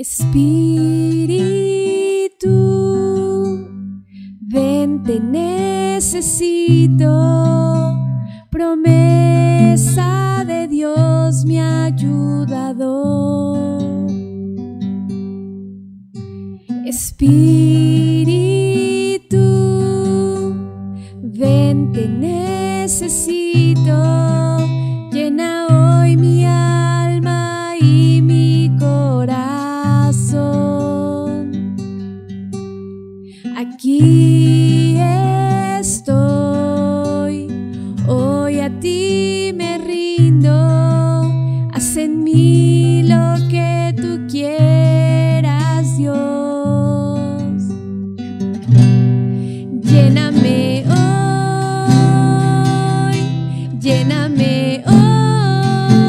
Espíritu, ven, te necesito, promesa de Dios mi ayudador. Espíritu, ven, necesito. Llena hoy mi alma y mi corazón. Aquí estoy. lléname hoy,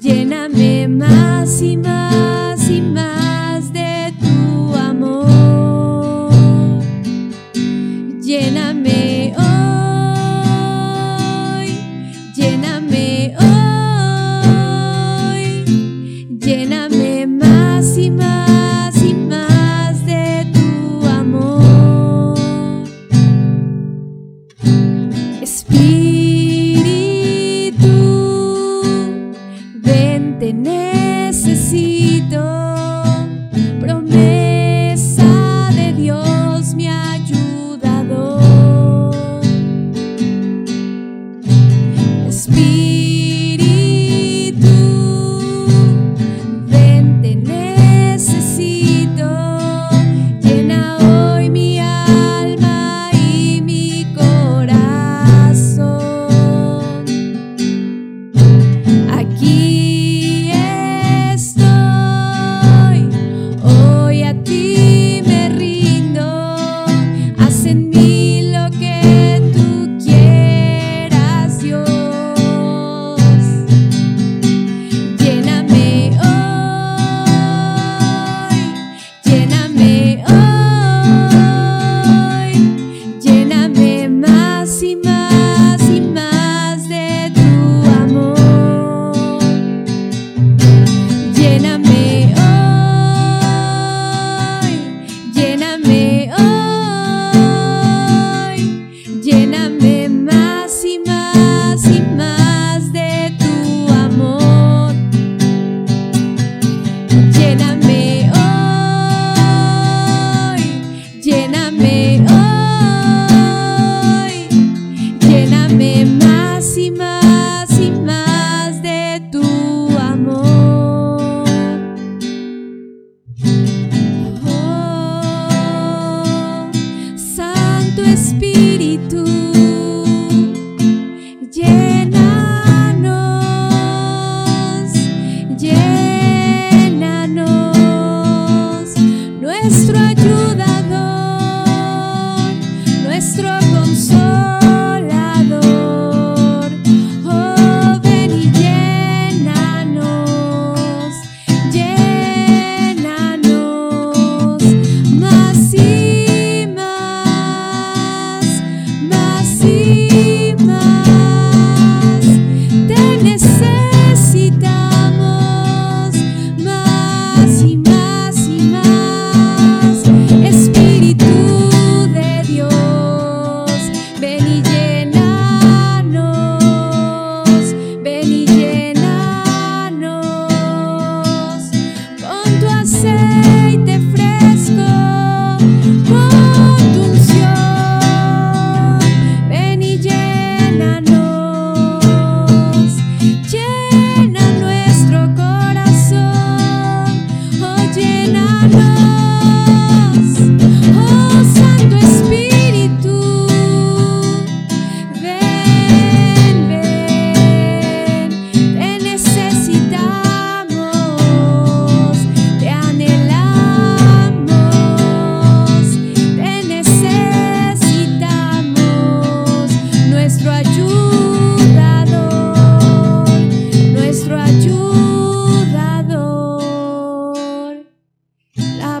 lléname más y más y más de tu amor. Lléname speedy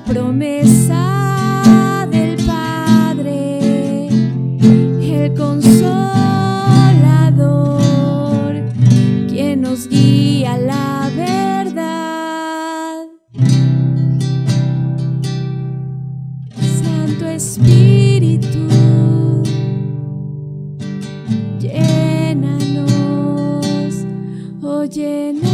promesa del Padre, el consolador, quien nos guía la verdad. Santo Espíritu, llénanos, oh llénanos.